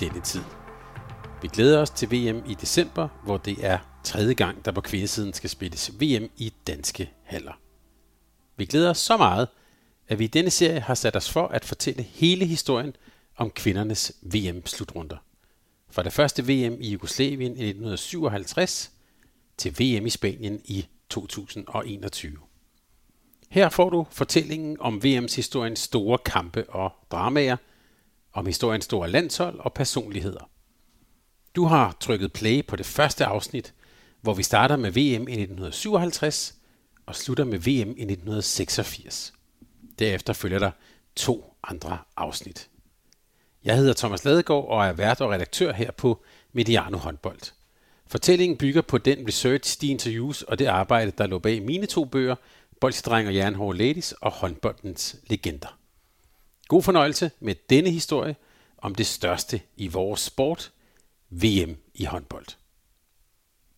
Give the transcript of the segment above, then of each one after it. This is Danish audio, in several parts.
Denne tid. Vi glæder os til VM i december, hvor det er tredje gang, der på kvindesiden skal spilles VM i danske haller. Vi glæder os så meget, at vi i denne serie har sat os for at fortælle hele historien om kvindernes VM-slutrunder. Fra det første VM i Jugoslavien i 1957 til VM i Spanien i 2021. Her får du fortællingen om VM's historiens store kampe og dramaer, om historiens store landshold og personligheder. Du har trykket play på det første afsnit, hvor vi starter med VM i 1957 og slutter med VM i 1986. Derefter følger der to andre afsnit. Jeg hedder Thomas Ladegaard og er vært og redaktør her på Mediano Håndbold. Fortællingen bygger på den research, de interviews og det arbejde, der lå bag mine to bøger, Bolsjedreng og Jernhård Ladies og håndboldens legender. God fornøjelse med denne historie om det største i vores sport, VM i håndbold.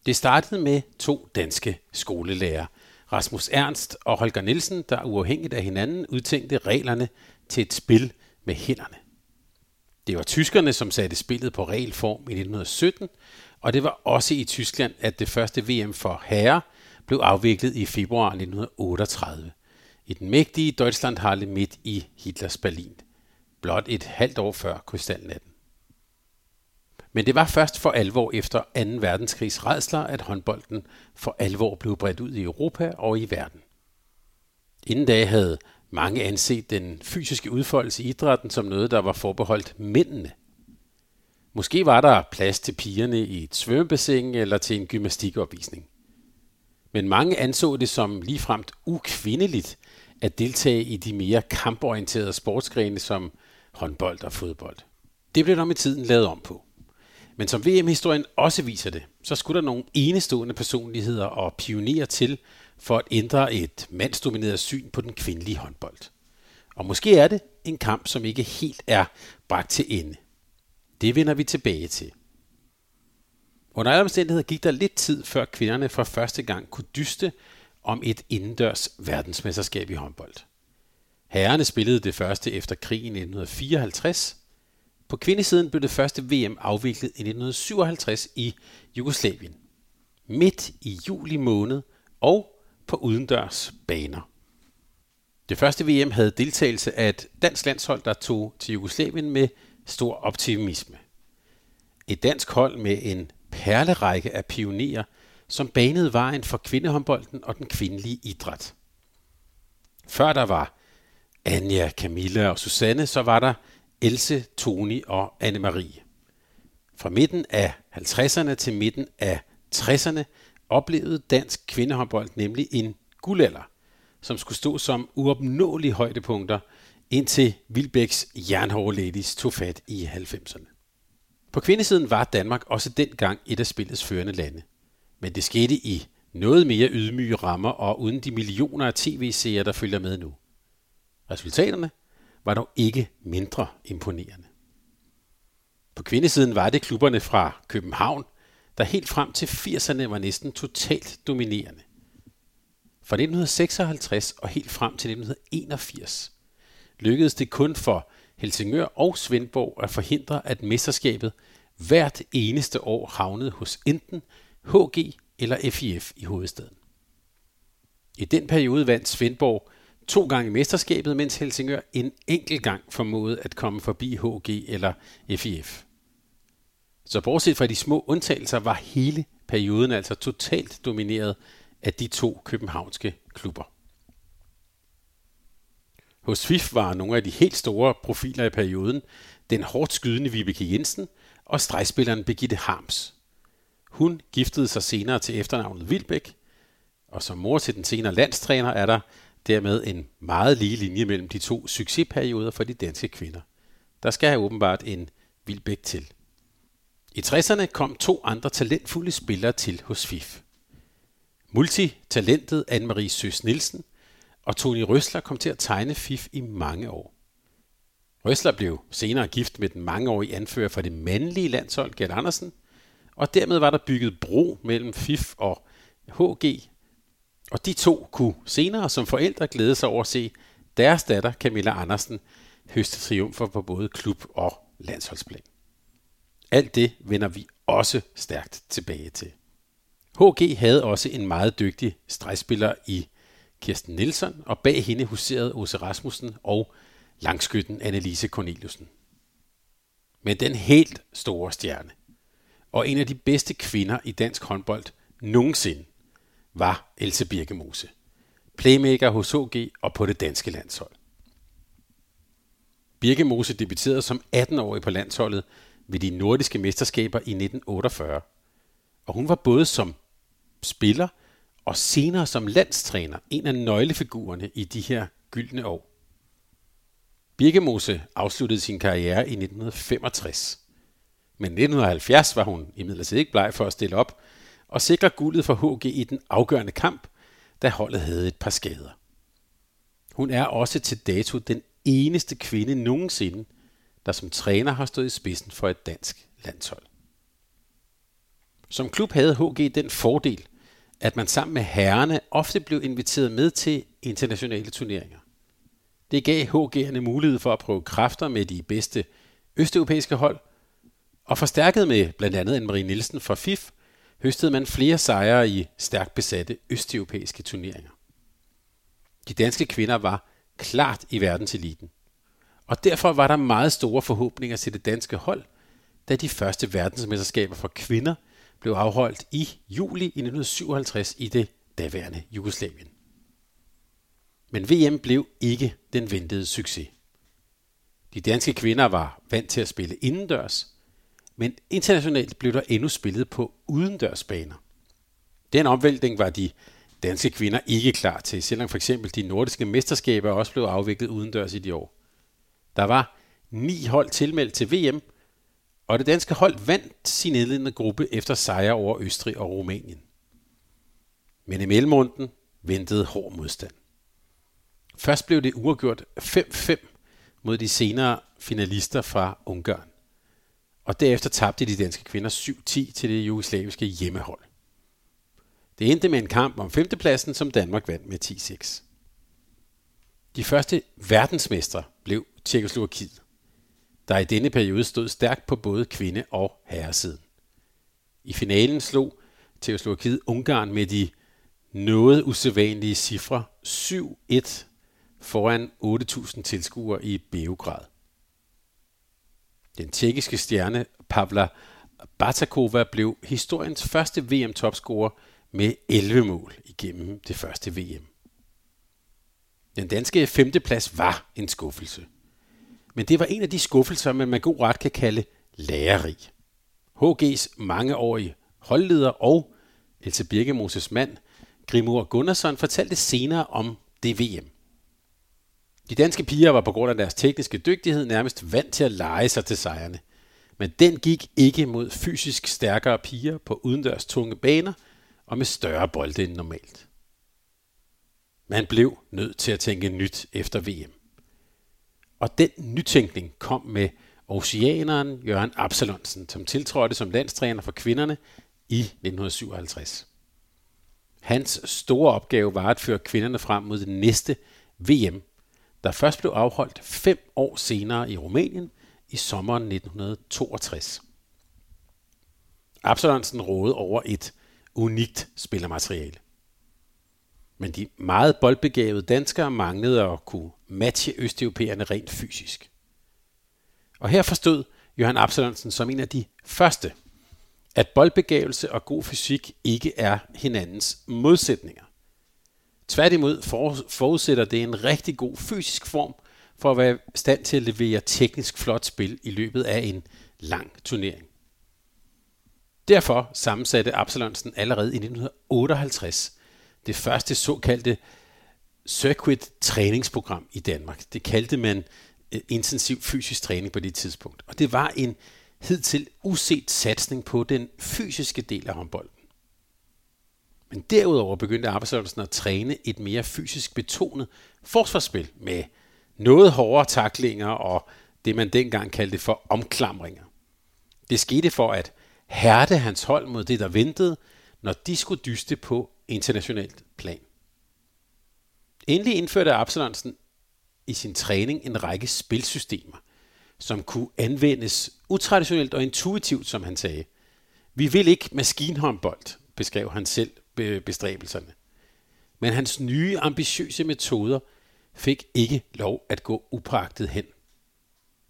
Det startede med to danske skolelærer, Rasmus Ernst og Holger Nielsen, der uafhængigt af hinanden udtænkte reglerne til et spil med hænderne. Det var tyskerne, som satte spillet på regelform i 1917, og det var også i Tyskland, at det første VM for herrer blev afviklet i februar 1938 i den mægtige Deutschlandhalle midt i Hitlers Berlin, blot et halvt år før krystalnatten. Men det var først for alvor efter 2. verdenskrigs redsler, at håndbolden for alvor blev bredt ud i Europa og i verden. Inden da havde mange anset den fysiske udfoldelse i idrætten som noget, der var forbeholdt mændene. Måske var der plads til pigerne i et svømmebassin eller til en gymnastikopvisning. Men mange anså det som ligefremt ukvindeligt at deltage i de mere kamporienterede sportsgrene som håndbold og fodbold. Det blev der med tiden lavet om på. Men som VM-historien også viser det, så skulle der nogle enestående personligheder og pionerer til for at ændre et mandsdomineret syn på den kvindelige håndbold. Og måske er det en kamp, som ikke helt er bragt til ende. Det vender vi tilbage til. Under alle omstændigheder gik der lidt tid, før kvinderne for første gang kunne dyste om et indendørs verdensmesterskab i håndbold. Herrerne spillede det første efter krigen i 1954. På kvindesiden blev det første VM afviklet i 1957 i Jugoslavien. Midt i juli måned og på udendørs baner. Det første VM havde deltagelse af et dansk landshold, der tog til Jugoslavien med stor optimisme. Et dansk hold med en perlerække af pionerer – som banede vejen for kvindehåndbolden og den kvindelige idræt. Før der var Anja, Camilla og Susanne, så var der Else, Toni og Anne-Marie. Fra midten af 50'erne til midten af 60'erne oplevede dansk kvindehåndbold nemlig en guldalder, som skulle stå som uopnåelige højdepunkter, indtil Vilbæks jernhårde ladies tog fat i 90'erne. På kvindesiden var Danmark også dengang et af spillets førende lande. Men det skete i noget mere ydmyge rammer og uden de millioner af tv-serier, der følger med nu. Resultaterne var dog ikke mindre imponerende. På kvindesiden var det klubberne fra København, der helt frem til 80'erne var næsten totalt dominerende. Fra 1956 og helt frem til 1981 lykkedes det kun for Helsingør og Svendborg at forhindre, at mesterskabet hvert eneste år havnede hos enten HG eller FIF i hovedstaden. I den periode vandt Svendborg to gange mesterskabet, mens Helsingør en enkelt gang formåede at komme forbi HG eller FIF. Så bortset fra de små undtagelser var hele perioden altså totalt domineret af de to københavnske klubber. Hos FIF var nogle af de helt store profiler i perioden den hårdt skydende Vibeke Jensen og stregspilleren Begitte Harms. Hun giftede sig senere til efternavnet Vilbæk, Og som mor til den senere landstræner er der dermed en meget lige linje mellem de to succesperioder for de danske kvinder. Der skal have åbenbart en Vilbæk til. I 60'erne kom to andre talentfulde spillere til hos FIF. Multitalentet Anne-Marie Søs Nielsen og Tony Røsler kom til at tegne FIF i mange år. Røsler blev senere gift med den mangeårige anfører for det mandlige landshold, Gert Andersen, og dermed var der bygget bro mellem FIF og HG, og de to kunne senere som forældre glæde sig over at se deres datter Camilla Andersen høste triumfer på både klub og landsholdsplan. Alt det vender vi også stærkt tilbage til. HG havde også en meget dygtig stregspiller i Kirsten Nielsen, og bag hende huserede Ose Rasmussen og langskytten Annelise Corneliusen. Men den helt store stjerne, og en af de bedste kvinder i dansk håndbold nogensinde, var Else Birkemose. Playmaker hos HG og på det danske landshold. Birkemose debuterede som 18-årig på landsholdet ved de nordiske mesterskaber i 1948. Og hun var både som spiller og senere som landstræner en af nøglefigurerne i de her gyldne år. Birkemose afsluttede sin karriere i 1965. Men i 1970 var hun imidlertid ikke bleg for at stille op og sikre guldet for HG i den afgørende kamp, da holdet havde et par skader. Hun er også til dato den eneste kvinde nogensinde, der som træner har stået i spidsen for et dansk landshold. Som klub havde HG den fordel, at man sammen med herrerne ofte blev inviteret med til internationale turneringer. Det gav HG'erne mulighed for at prøve kræfter med de bedste østeuropæiske hold, og forstærket med blandt andet en Marie Nielsen fra FIF, høstede man flere sejre i stærkt besatte østeuropæiske turneringer. De danske kvinder var klart i verdenseliten. Og derfor var der meget store forhåbninger til det danske hold, da de første verdensmesterskaber for kvinder blev afholdt i juli 1957 i det daværende Jugoslavien. Men VM blev ikke den ventede succes. De danske kvinder var vant til at spille indendørs, men internationalt blev der endnu spillet på udendørsbaner. Den omvæltning var de danske kvinder ikke klar til, selvom for eksempel de nordiske mesterskaber også blev afviklet udendørs i de år. Der var ni hold tilmeldt til VM, og det danske hold vandt sin indledende gruppe efter sejre over Østrig og Rumænien. Men i mellemrunden ventede hård modstand. Først blev det uafgjort 5-5 mod de senere finalister fra Ungarn. Og derefter tabte de danske kvinder 7-10 til det jugoslaviske hjemmehold. Det endte med en kamp om femtepladsen, som Danmark vandt med 10-6. De første verdensmestre blev Tjekkoslovakiet, der i denne periode stod stærkt på både kvinde- og herresiden. I finalen slog Tjekkoslovakiet Ungarn med de noget usædvanlige cifre 7-1 foran 8.000 tilskuere i Beograd. Den tjekkiske stjerne Pavla Batakova blev historiens første VM-topscorer med 11 mål igennem det første VM. Den danske femteplads var en skuffelse. Men det var en af de skuffelser, man med god ret kan kalde lærerig. HG's mangeårige holdleder og Else Birkemoses mand, Grimur Gunnarsson, fortalte senere om det VM. De danske piger var på grund af deres tekniske dygtighed nærmest vant til at lege sig til sejrene. Men den gik ikke mod fysisk stærkere piger på udendørs tunge baner og med større bolde end normalt. Man blev nødt til at tænke nyt efter VM. Og den nytænkning kom med oceaneren Jørgen Absalonsen, som tiltrådte som landstræner for kvinderne i 1957. Hans store opgave var at føre kvinderne frem mod det næste VM, der først blev afholdt fem år senere i Rumænien i sommeren 1962. Absalonsen rådede over et unikt spillermateriale. Men de meget boldbegavede danskere manglede at kunne matche østeuropæerne rent fysisk. Og her forstod Johan Absalonsen som en af de første, at boldbegavelse og god fysik ikke er hinandens modsætninger. Tværtimod forudsætter det en rigtig god fysisk form for at være i stand til at levere teknisk flot spil i løbet af en lang turnering. Derfor sammensatte Absalonsen allerede i 1958 det første såkaldte circuit træningsprogram i Danmark. Det kaldte man øh, intensiv fysisk træning på det tidspunkt. Og det var en hidtil uset satsning på den fysiske del af håndbolden. Men derudover begyndte arbejdsholdelsen at træne et mere fysisk betonet forsvarsspil med noget hårdere taklinger og det, man dengang kaldte for omklamringer. Det skete for at hærde hans hold mod det, der ventede, når de skulle dyste på internationalt plan. Endelig indførte Absalonsen i sin træning en række spilsystemer, som kunne anvendes utraditionelt og intuitivt, som han sagde. Vi vil ikke maskinhåndbold, beskrev han selv bestræbelserne. Men hans nye ambitiøse metoder fik ikke lov at gå upragtet hen.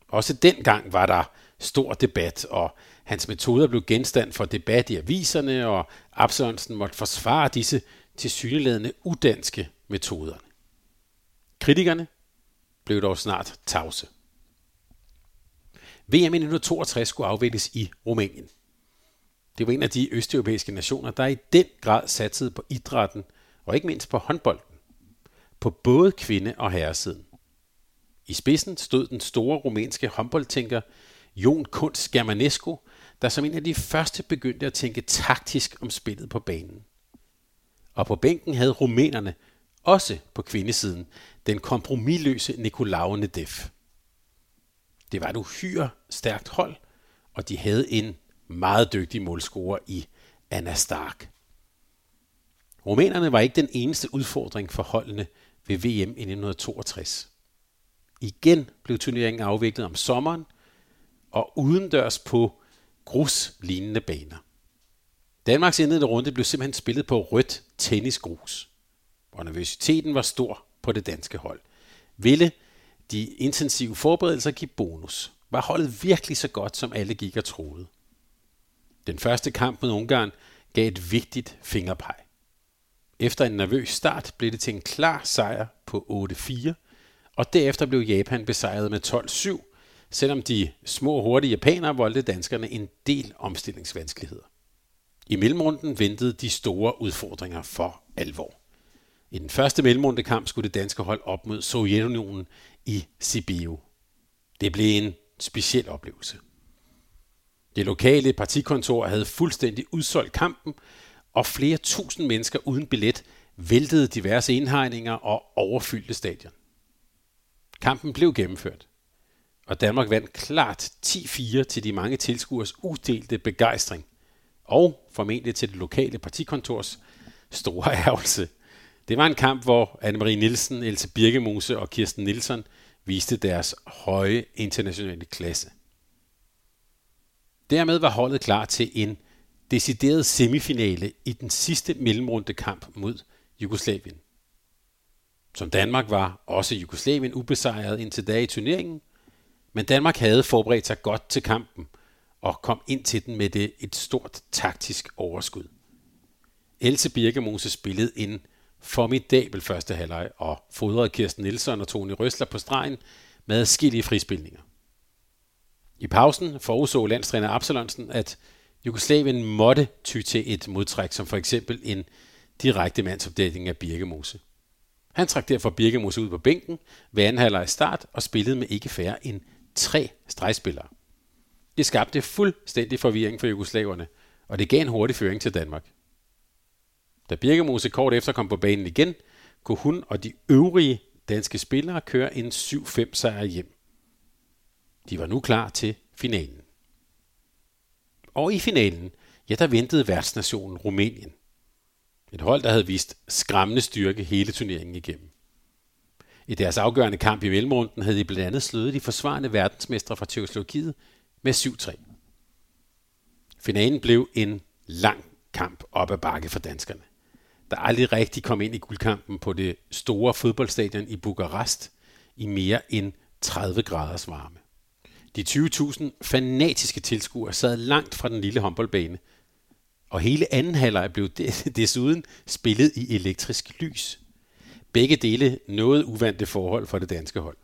Også dengang var der stor debat, og hans metoder blev genstand for debat i aviserne, og Absalonsen måtte forsvare disse tilsyneladende udanske metoder. Kritikerne blev dog snart tavse. VM i 1962 skulle afvikles i Rumænien. Det var en af de østeuropæiske nationer, der i den grad satsede på idrætten, og ikke mindst på håndbolden, på både kvinde- og herresiden. I spidsen stod den store rumænske håndboldtænker Jon Kunst Germanescu, der som en af de første begyndte at tænke taktisk om spillet på banen. Og på bænken havde rumænerne, også på kvindesiden, den kompromilløse Nicolau Nedev. Det var et uhyre stærkt hold, og de havde en meget dygtig målscorer i Anna Stark. Romanerne var ikke den eneste udfordring for holdene ved VM i 1962. Igen blev turneringen afviklet om sommeren og udendørs på gruslignende baner. Danmarks indledende runde blev simpelthen spillet på rødt tennisgrus, og nervøsiteten var stor på det danske hold. Ville de intensive forberedelser give bonus? Var holdet virkelig så godt, som alle gik og troede? Den første kamp mod Ungarn gav et vigtigt fingerpeg. Efter en nervøs start blev det til en klar sejr på 8-4, og derefter blev Japan besejret med 12-7, selvom de små hurtige japanere voldte danskerne en del omstillingsvanskeligheder. I mellemrunden ventede de store udfordringer for alvor. I den første mellemrundekamp skulle det danske hold op mod Sovjetunionen i Sibiu. Det blev en speciel oplevelse. Det lokale partikontor havde fuldstændig udsolgt kampen, og flere tusind mennesker uden billet væltede diverse indhegninger og overfyldte stadion. Kampen blev gennemført, og Danmark vandt klart 10-4 til de mange tilskuers uddelte begejstring, og formentlig til det lokale partikontors store ærgelse. Det var en kamp, hvor Anne-Marie Nielsen, Else Birkemose og Kirsten Nielsen viste deres høje internationale klasse. Dermed var holdet klar til en decideret semifinale i den sidste mellemrunde kamp mod Jugoslavien. Som Danmark var også Jugoslavien ubesejret indtil da i turneringen, men Danmark havde forberedt sig godt til kampen og kom ind til den med det et stort taktisk overskud. Else Birkemose spillede en formidabel første halvleg og fodrede Kirsten Nielsen og Tony Røsler på stregen med adskillige frispilninger. I pausen forudså landstræner Absalonsen, at Jugoslavien måtte ty til et modtræk, som for eksempel en direkte mandsopdækning af Birkemose. Han trak derfor Birkemose ud på bænken ved anden halvleg start og spillede med ikke færre end tre stregspillere. Det skabte fuldstændig forvirring for jugoslaverne, og det gav en hurtig føring til Danmark. Da Birkemose kort efter kom på banen igen, kunne hun og de øvrige danske spillere køre en 7-5 sejr hjem. De var nu klar til finalen. Og i finalen, ja, der ventede værtsnationen Rumænien. Et hold, der havde vist skræmmende styrke hele turneringen igennem. I deres afgørende kamp i mellemrunden havde de blandt andet slået de forsvarende verdensmestre fra Tjekkoslovakiet med 7-3. Finalen blev en lang kamp op ad bakke for danskerne, der aldrig rigtig kom ind i guldkampen på det store fodboldstadion i Bukarest i mere end 30 graders varme. De 20.000 fanatiske tilskuere sad langt fra den lille håndboldbane, og hele anden halvleg blev desuden spillet i elektrisk lys. Begge dele noget uvante forhold for det danske hold.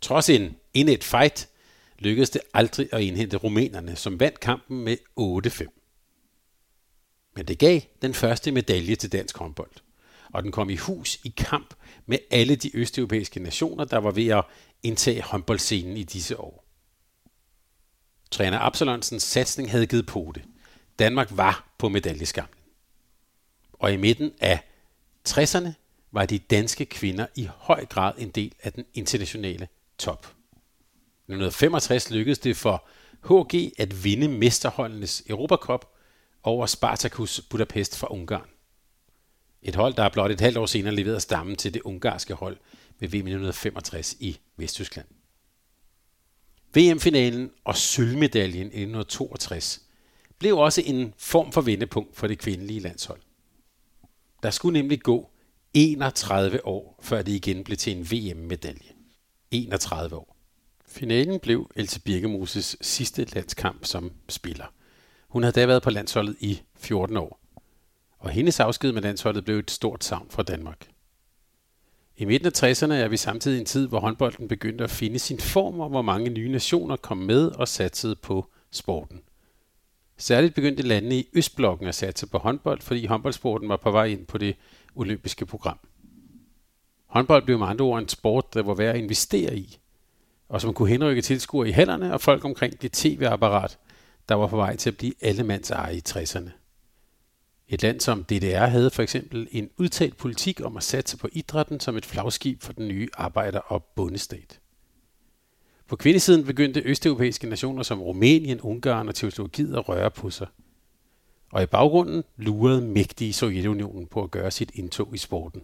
Trods en indet fight lykkedes det aldrig at indhente rumænerne, som vandt kampen med 8-5. Men det gav den første medalje til dansk håndbold. Og den kom i hus i kamp med alle de østeuropæiske nationer, der var ved at indtage håndboldscenen i disse år. Træner Absalonsens satsning havde givet på det. Danmark var på medaljeskamlen. Og i midten af 60'erne var de danske kvinder i høj grad en del af den internationale top. I 1965 lykkedes det for HG at vinde mesterholdenes Europacup over Spartacus Budapest fra Ungarn. Et hold, der blot et halvt år senere leverede stammen til det ungarske hold ved VM 1965 i Vesttyskland. VM-finalen og sølvmedaljen i 1962 blev også en form for vendepunkt for det kvindelige landshold. Der skulle nemlig gå 31 år, før det igen blev til en VM-medalje. 31 år. Finalen blev Else Birkemoses sidste landskamp som spiller. Hun havde da været på landsholdet i 14 år, og hendes afsked med landsholdet blev et stort savn fra Danmark. I midten af 60'erne er vi samtidig i en tid, hvor håndbolden begyndte at finde sin form, og hvor mange nye nationer kom med og satsede på sporten. Særligt begyndte landene i Østblokken at satse på håndbold, fordi håndboldsporten var på vej ind på det olympiske program. Håndbold blev med andre ord en sport, der var værd at investere i, og som kunne henrykke tilskuere i hænderne og folk omkring det tv-apparat, der var på vej til at blive allemands eje i 60'erne. Et land som DDR havde for eksempel en udtalt politik om at satse på idrætten som et flagskib for den nye arbejder- og bundestat. På kvindesiden begyndte østeuropæiske nationer som Rumænien, Ungarn og Tjekkoslovakiet at røre på sig. Og i baggrunden lurede mægtige Sovjetunionen på at gøre sit indtog i sporten.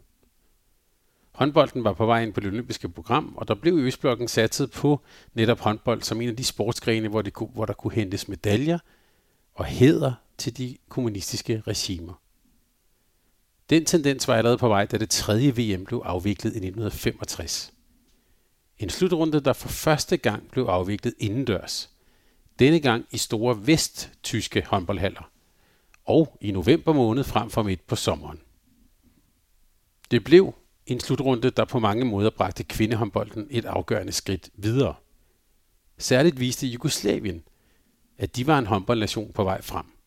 Håndbolden var på vej ind på det olympiske program, og der blev i Østblokken satset på netop håndbold som en af de sportsgrene, hvor, det kunne, hvor der kunne hentes medaljer og heder til de kommunistiske regimer. Den tendens var allerede på vej, da det tredje VM blev afviklet i 1965. En slutrunde, der for første gang blev afviklet indendørs. Denne gang i store vesttyske håndboldhaller. Og i november måned frem for midt på sommeren. Det blev en slutrunde, der på mange måder bragte kvindehåndbolden et afgørende skridt videre. Særligt viste Jugoslavien, at de var en håndboldnation på vej frem.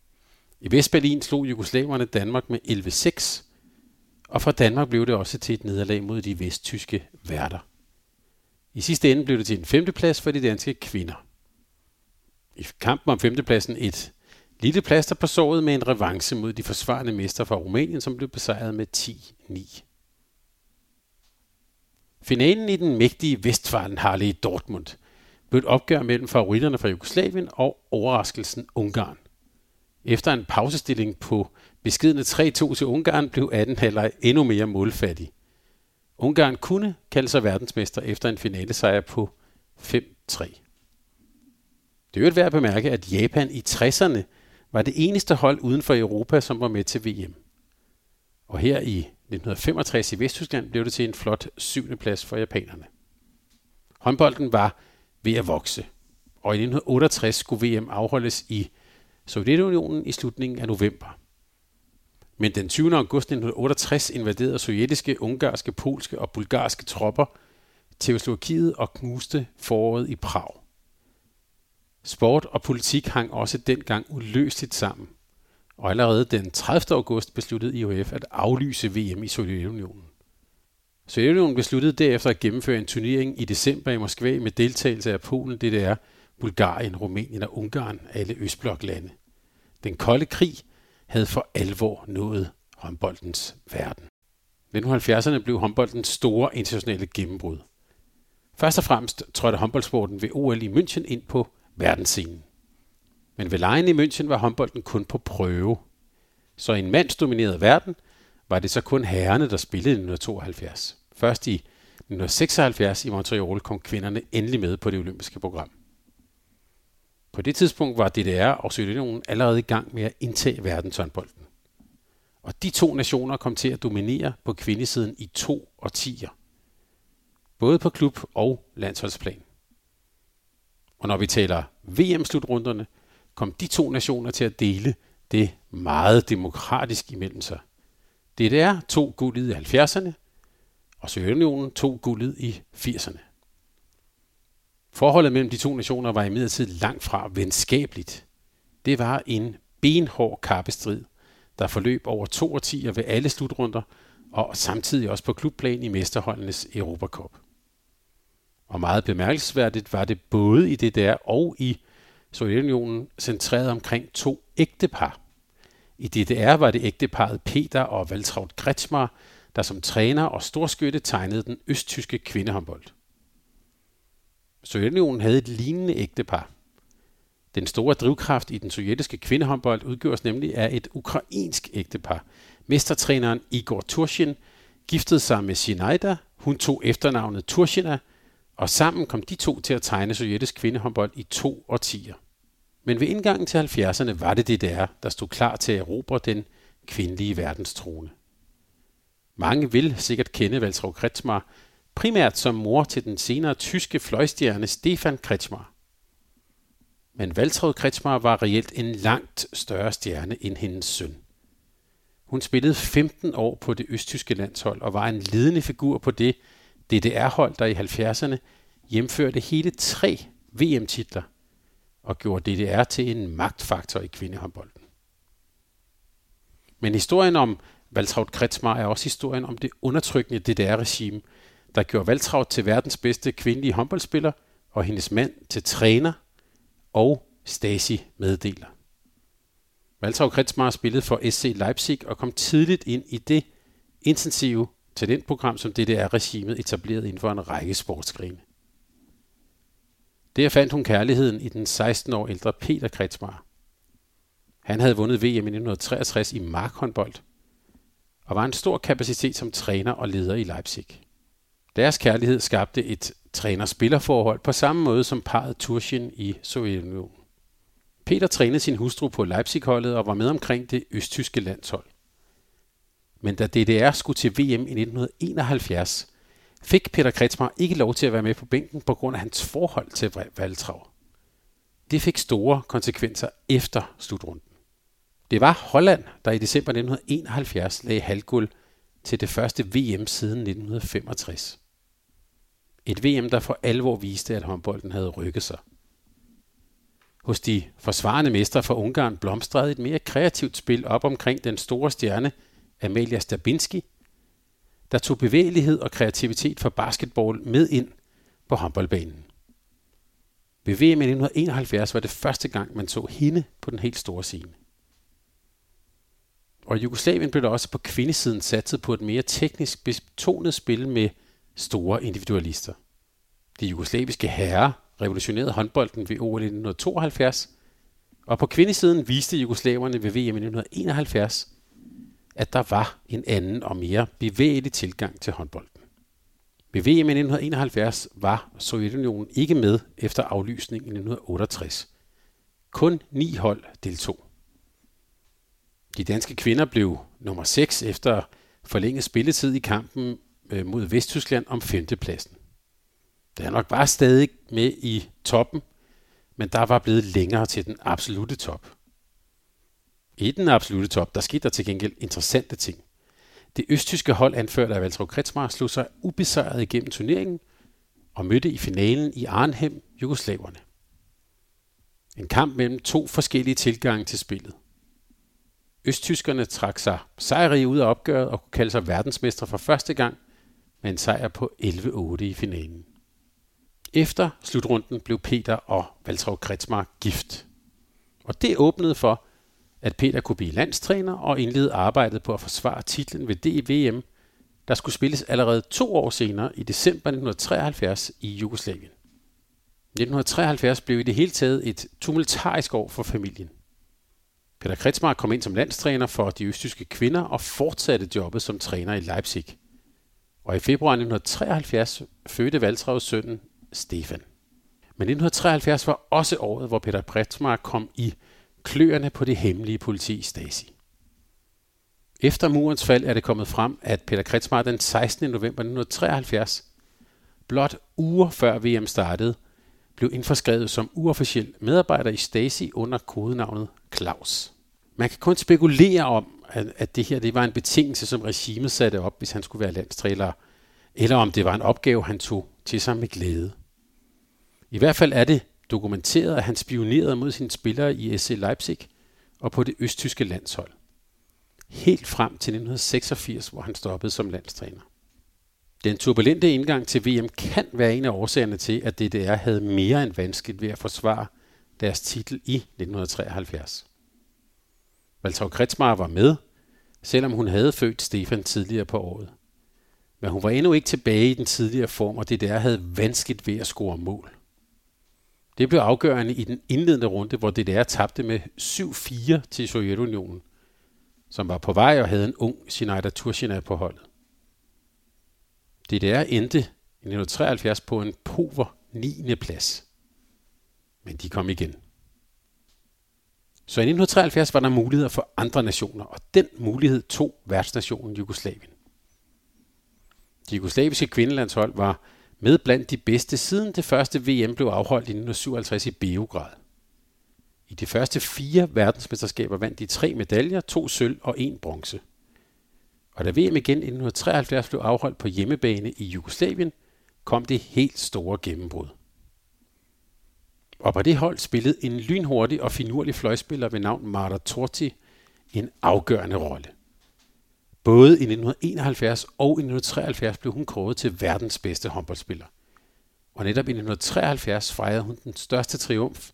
I Vestberlin slog jugoslaverne Danmark med 11-6, og fra Danmark blev det også til et nederlag mod de vesttyske værter. I sidste ende blev det til en femteplads for de danske kvinder. I kampen om femtepladsen et lille plaster på såret med en revanche mod de forsvarende mester fra Rumænien, som blev besejret med 10-9. Finalen i den mægtige Vestfalen Harley i Dortmund blev et opgør mellem favoritterne fra Jugoslavien og overraskelsen Ungarn. Efter en pausestilling på beskidende 3-2 til Ungarn blev 18 halvleg endnu mere målfattig. Ungarn kunne kalde sig verdensmester efter en finalesejr på 5-3. Det er jo værd at bemærke, at Japan i 60'erne var det eneste hold uden for Europa, som var med til VM. Og her i 1965 i Vesttyskland blev det til en flot syvende plads for japanerne. Håndbolden var ved at vokse, og i 1968 skulle VM afholdes i Sovjetunionen i slutningen af november. Men den 20. august 1968 invaderede sovjetiske, ungarske, polske og bulgarske tropper Tjekkoslovakiet og knuste foråret i Prag. Sport og politik hang også dengang uløseligt sammen, og allerede den 30. august besluttede IOF at aflyse VM i Sovjetunionen. Sovjetunionen besluttede derefter at gennemføre en turnering i december i Moskva med deltagelse af Polen, DDR, Bulgarien, Rumænien og Ungarn, alle Østbloklande. Den kolde krig havde for alvor nået håndboldens verden. 1970'erne blev håndboldens store internationale gennembrud. Først og fremmest trådte håndboldsporten ved OL i München ind på verdensscenen. Men ved lejen i München var håndbolden kun på prøve. Så i en mandsdomineret verden var det så kun herrerne, der spillede i 1972. Først i 1976 i Montreal kom kvinderne endelig med på det olympiske program. På det tidspunkt var DDR og Sovjetunionen allerede i gang med at indtage verdenshåndbolden. Og de to nationer kom til at dominere på kvindesiden i to årtier. Både på klub- og landsholdsplan. Og når vi taler VM-slutrunderne, kom de to nationer til at dele det meget demokratisk imellem sig. DDR tog guldet i 70'erne, og Sovjetunionen tog guldet i 80'erne. Forholdet mellem de to nationer var imidlertid langt fra venskabeligt. Det var en benhård kappestrid, der forløb over to årtier ved alle slutrunder, og samtidig også på klubplan i mesterholdenes Europacup. Og meget bemærkelsesværdigt var det både i DDR og i Sovjetunionen centreret omkring to ægtepar. I DDR var det ægteparet Peter og Valtraud Kretschmar, der som træner og storskytte tegnede den østtyske kvindehåndbold. Sovjetunionen havde et lignende ægtepar. Den store drivkraft i den sovjetiske kvindehåndbold udgøres nemlig af et ukrainsk ægtepar. Mestertræneren Igor Turshin giftede sig med Sinaida, hun tog efternavnet Turshina, og sammen kom de to til at tegne sovjetisk kvindehåndbold i to årtier. Men ved indgangen til 70'erne var det DDR, der stod klar til at erobre den kvindelige verdenstrone. Mange vil sikkert kende Valtrov Kretschmar, primært som mor til den senere tyske fløjstjerne Stefan Kretschmar. Men Valtrud Kretschmar var reelt en langt større stjerne end hendes søn. Hun spillede 15 år på det østtyske landshold og var en ledende figur på det DDR-hold, der i 70'erne hjemførte hele tre VM-titler og gjorde DDR til en magtfaktor i kvindehåndbolden. Men historien om Valtraud Kretschmar er også historien om det undertrykkende DDR-regime, der gjorde Valtraud til verdens bedste kvindelige håndboldspiller og hendes mand til træner og Stasi meddeler. Valtraud Kretsmar spillede for SC Leipzig og kom tidligt ind i det intensive talentprogram, som DDR-regimet etablerede inden for en række sportsgrene. Der fandt hun kærligheden i den 16 år ældre Peter Kretsmar. Han havde vundet VM i 1963 i markhåndbold og var en stor kapacitet som træner og leder i Leipzig. Deres kærlighed skabte et træner-spillerforhold på samme måde som parret Turchin i Sovjetunionen. Peter trænede sin hustru på Leipzig-holdet og var med omkring det østtyske landshold. Men da DDR skulle til VM i 1971, fik Peter Kretschmar ikke lov til at være med på bænken på grund af hans forhold til Valtrav. Det fik store konsekvenser efter slutrunden. Det var Holland, der i december 1971 lagde halvguld til det første VM siden 1965. Et VM, der for alvor viste, at håndbolden havde rykket sig. Hos de forsvarende mestre fra Ungarn blomstrede et mere kreativt spil op omkring den store stjerne Amalia Stabinski, der tog bevægelighed og kreativitet fra basketball med ind på håndboldbanen. Ved VM i 1971 var det første gang, man så hende på den helt store scene. Og i Jugoslavien blev der også på kvindesiden satset på et mere teknisk betonet spil med store individualister. De jugoslaviske herrer revolutionerede håndbolden ved OL 1972, og på kvindesiden viste jugoslaverne ved VM i 1971, at der var en anden og mere bevægelig tilgang til håndbolden. Ved VM i 1971 var Sovjetunionen ikke med efter aflysningen i 1968. Kun ni hold deltog. De danske kvinder blev nummer 6 efter forlænget spilletid i kampen øh, mod Vesttyskland om femtepladsen. Det er nok stadig med i toppen, men der var blevet længere til den absolute top. I den absolute top, der skete der til gengæld interessante ting. Det østtyske hold anført af Valtro Kretsmar slog sig ubesejret igennem turneringen og mødte i finalen i Arnhem jugoslaverne. En kamp mellem to forskellige tilgange til spillet. Østtyskerne trak sig sejrige ud af opgøret og kunne kalde sig verdensmestre for første gang med en sejr på 11-8 i finalen. Efter slutrunden blev Peter og Valtrov Kretsmar gift. Og det åbnede for, at Peter kunne blive landstræner og indlede arbejdet på at forsvare titlen ved DVM, der skulle spilles allerede to år senere i december 1973 i Jugoslavien. 1973 blev i det hele taget et tumultarisk år for familien. Peter Kretsmar kom ind som landstræner for de østtyske kvinder og fortsatte jobbet som træner i Leipzig. Og i februar 1973 fødte Valtravs sønnen Stefan. Men 1973 var også året, hvor Peter Kretsmar kom i kløerne på det hemmelige politi Stasi. Efter murens fald er det kommet frem, at Peter Kretsmar den 16. november 1973, blot uger før VM startede, blev indforskrevet som uofficiel medarbejder i Stasi under kodenavnet Claus. Man kan kun spekulere om, at, det her det var en betingelse, som regimet satte op, hvis han skulle være landstræler, eller om det var en opgave, han tog til sig med glæde. I hvert fald er det dokumenteret, at han spionerede mod sine spillere i SC Leipzig og på det østtyske landshold. helt frem til 1986, hvor han stoppede som landstræner. Den turbulente indgang til VM kan være en af årsagerne til, at DDR havde mere end vanskeligt ved at forsvare deres titel i 1973. Walter Kretsmar var med, selvom hun havde født Stefan tidligere på året. Men hun var endnu ikke tilbage i den tidligere form, og det der havde vanskeligt ved at score mål. Det blev afgørende i den indledende runde, hvor DDR tabte med 7-4 til Sovjetunionen, som var på vej og havde en ung Sinaida Turchina på holdet. DDR endte i 1973 på en pover 9. plads. Men de kom igen. Så i 1973 var der muligheder for andre nationer, og den mulighed tog værtsnationen Jugoslavien. De jugoslaviske kvindelandshold var med blandt de bedste siden det første VM blev afholdt i 1957 i Beograd. I de første fire verdensmesterskaber vandt de tre medaljer, to sølv og en bronze. Og da VM igen i 1973 blev afholdt på hjemmebane i Jugoslavien, kom det helt store gennembrud. Og på det hold spillede en lynhurtig og finurlig fløjspiller ved navn Marta Torti en afgørende rolle. Både i 1971 og i 1973 blev hun kåret til verdens bedste håndboldspiller. Og netop i 1973 fejrede hun den største triumf,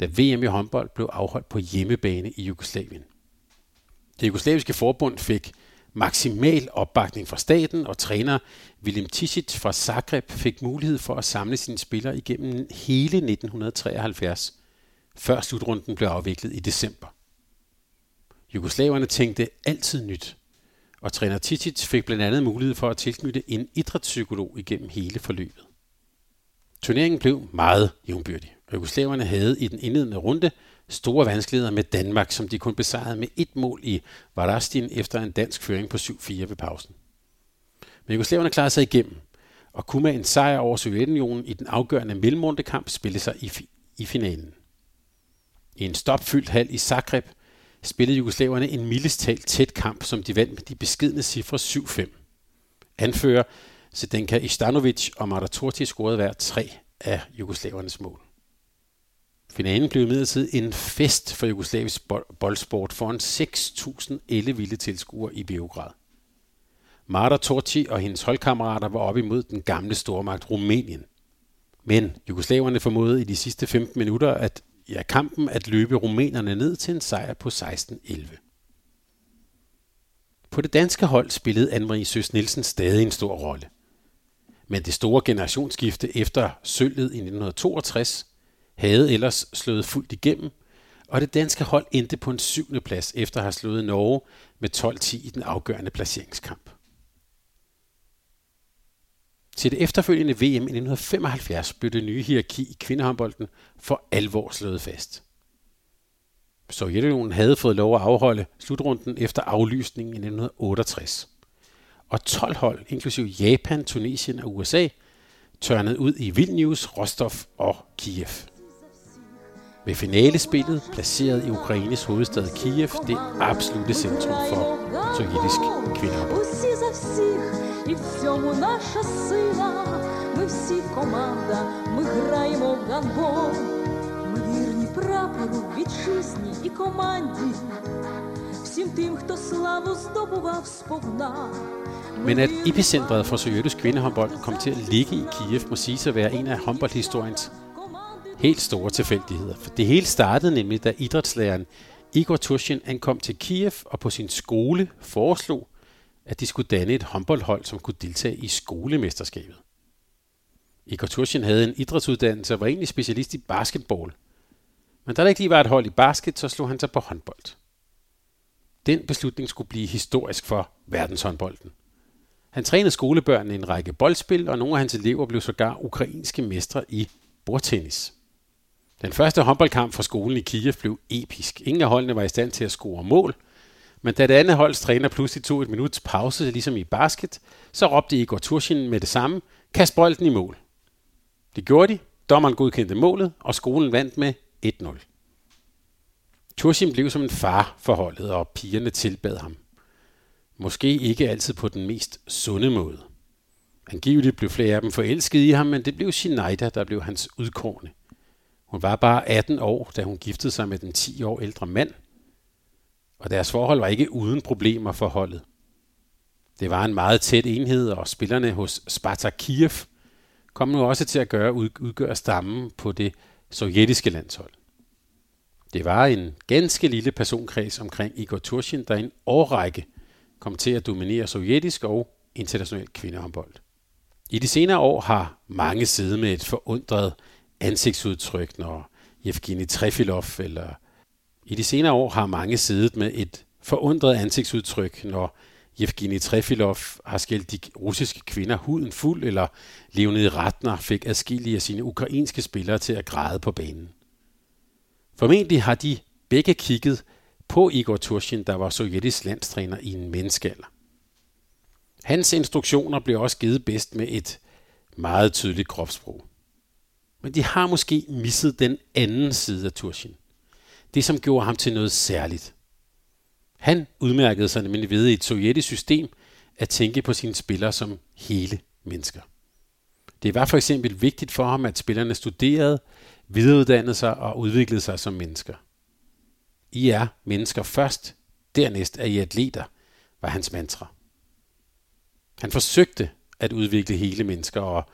da VM i håndbold blev afholdt på hjemmebane i Jugoslavien. Det jugoslaviske forbund fik maksimal opbakning fra staten, og træner William Tisic fra Zagreb fik mulighed for at samle sine spillere igennem hele 1973, før slutrunden blev afviklet i december. Jugoslaverne tænkte altid nyt, og træner Tisic fik blandt andet mulighed for at tilknytte en idrætspsykolog igennem hele forløbet. Turneringen blev meget jævnbyrdig. Jugoslaverne havde i den indledende runde store vanskeligheder med Danmark, som de kun besejrede med et mål i Varastin efter en dansk føring på 7-4 ved pausen. Men Jugoslaverne klarede sig igennem, og kunne med en sejr over Sovjetunionen i den afgørende mellemrundekamp spille sig i, fi- i finalen. I en stopfyldt hal i Zagreb spillede jugoslaverne en mildestalt tæt kamp, som de vandt med de beskidende cifre 7-5. Anfører Sedenka Istanovic og Marta Torti scorede hver tre af jugoslavernes mål. Finalen blev imidlertid en fest for jugoslavisk boldsport foran 6.000 ellevilde tilskuere i Beograd. Marta Torci og hendes holdkammerater var op imod den gamle stormagt Rumænien. Men jugoslaverne formåede i de sidste 15 minutter at ja, kampen at løbe rumænerne ned til en sejr på 16-11. På det danske hold spillede Anne-Marie Søs Nielsen stadig en stor rolle. Men det store generationsskifte efter sølvet i 1962 havde ellers slået fuldt igennem, og det danske hold endte på en syvende plads efter at have slået Norge med 12-10 i den afgørende placeringskamp. Til det efterfølgende VM i 1975 blev det nye hierarki i kvindehåndbolden for alvor slået fast. Sovjetunionen havde fået lov at afholde slutrunden efter aflysningen i 1968. Og 12 hold, inklusive Japan, Tunesien og USA, tørnede ud i Vilnius, Rostov og Kiev. Ved finalespillet, placeret i Ukraines hovedstad Kiev, det absolute centrum for sovjetisk kvindehåndbold. І в цьому наша сила, ми всі команда, ми граємо в гандбол. Ми вірні прапору, вітчизні і команді, всім тим, хто славу здобував сповна. Men at epicentret for sovjetisk kvindehåndbold kom til at ligge i Kiev, må siges at være en af håndboldhistoriens helt store tilfældigheder. For det hele startede nemlig, da idrætslæreren Igor Tushin ankom til Kiev og på sin skole foreslog, at de skulle danne et håndboldhold, som kunne deltage i skolemesterskabet. Igor Tushin havde en idrætsuddannelse og var egentlig specialist i basketball. Men da der ikke lige var et hold i basket, så slog han sig på håndbold. Den beslutning skulle blive historisk for verdenshåndbolden. Han trænede skolebørnene i en række boldspil, og nogle af hans elever blev sågar ukrainske mestre i bordtennis. Den første håndboldkamp for skolen i Kiev blev episk. Ingen af holdene var i stand til at score mål, men da det andet holds træner pludselig tog et minuts pause, ligesom i basket, så råbte Igor Turshin med det samme, kast bolden i mål. Det gjorde de, dommeren godkendte målet, og skolen vandt med 1-0. Turshin blev som en far for holdet, og pigerne tilbad ham. Måske ikke altid på den mest sunde måde. Angiveligt blev flere af dem forelsket i ham, men det blev Sineida, der blev hans udkårne. Hun var bare 18 år, da hun giftede sig med den 10 år ældre mand, og deres forhold var ikke uden problemer for holdet. Det var en meget tæt enhed, og spillerne hos Spartak Kiev kom nu også til at gøre udgøre stammen på det sovjetiske landshold. Det var en ganske lille personkreds omkring Igor Turshin, der i en årrække kom til at dominere sovjetisk og international kvindehåndbold. I de senere år har mange siddet med et forundret ansigtsudtryk, når Evgeni Trefilov eller i de senere år har mange siddet med et forundret ansigtsudtryk, når Evgeni Trefilov har skældt de russiske kvinder huden fuld, eller Leonid Ratner fik adskillige af sine ukrainske spillere til at græde på banen. Formentlig har de begge kigget på Igor Turshin, der var sovjetisk landstræner i en menneskealder. Hans instruktioner blev også givet bedst med et meget tydeligt kropssprog. Men de har måske misset den anden side af Turchin. Det, som gjorde ham til noget særligt. Han udmærkede sig nemlig ved i et sovjetisk system at tænke på sine spillere som hele mennesker. Det var for eksempel vigtigt for ham, at spillerne studerede, videreuddannede sig og udviklede sig som mennesker. I er mennesker først, dernæst er I atleter, var hans mantra. Han forsøgte at udvikle hele mennesker, og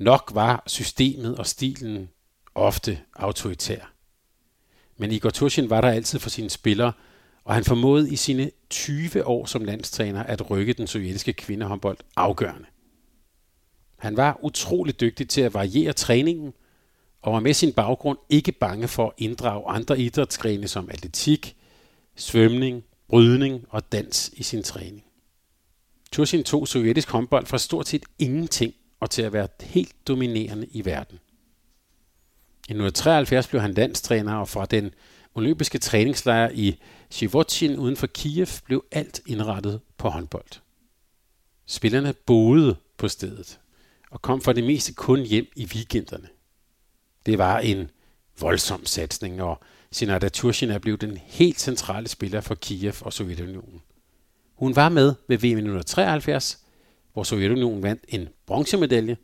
nok var systemet og stilen ofte autoritær. Men Igor Tushin var der altid for sine spillere, og han formåede i sine 20 år som landstræner at rykke den sovjetiske kvindehåndbold afgørende. Han var utrolig dygtig til at variere træningen, og var med sin baggrund ikke bange for at inddrage andre idrætsgrene som atletik, svømning, brydning og dans i sin træning. Tursin tog sovjetisk håndbold fra stort set ingenting og til at være helt dominerende i verden. I 1973 blev han landstræner, og fra den olympiske træningslejr i Shivotsin uden for Kiev blev alt indrettet på håndbold. Spillerne boede på stedet og kom for det meste kun hjem i weekenderne. Det var en voldsom satsning, og Sinada Turchina blev den helt centrale spiller for Kiev og Sovjetunionen. Hun var med ved VM 1973, hvor Sovjetunionen vandt en bronzemedalje,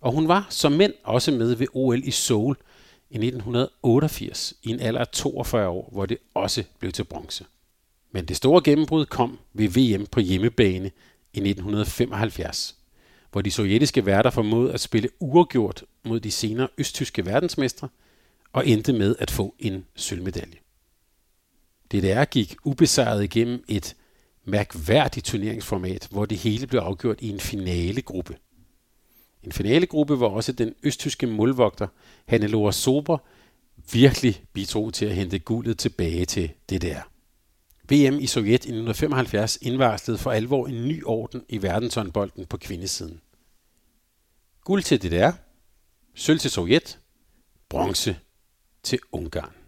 og hun var som mænd også med ved OL i Seoul i 1988 i en alder af 42 år, hvor det også blev til bronze. Men det store gennembrud kom ved VM på hjemmebane i 1975, hvor de sovjetiske værter formåede at spille uafgjort mod de senere østtyske verdensmestre og endte med at få en sølvmedalje. DDR gik ubesejret igennem et mærkværdigt turneringsformat, hvor det hele blev afgjort i en finalegruppe. En finalegruppe, hvor også den østtyske målvogter Hannelore Sober virkelig bidrog til at hente guldet tilbage til det der. VM i Sovjet i 1975 indvarslede for alvor en ny orden i verdenshåndbolden på kvindesiden. Guld til DDR, sølv til Sovjet, bronze til Ungarn.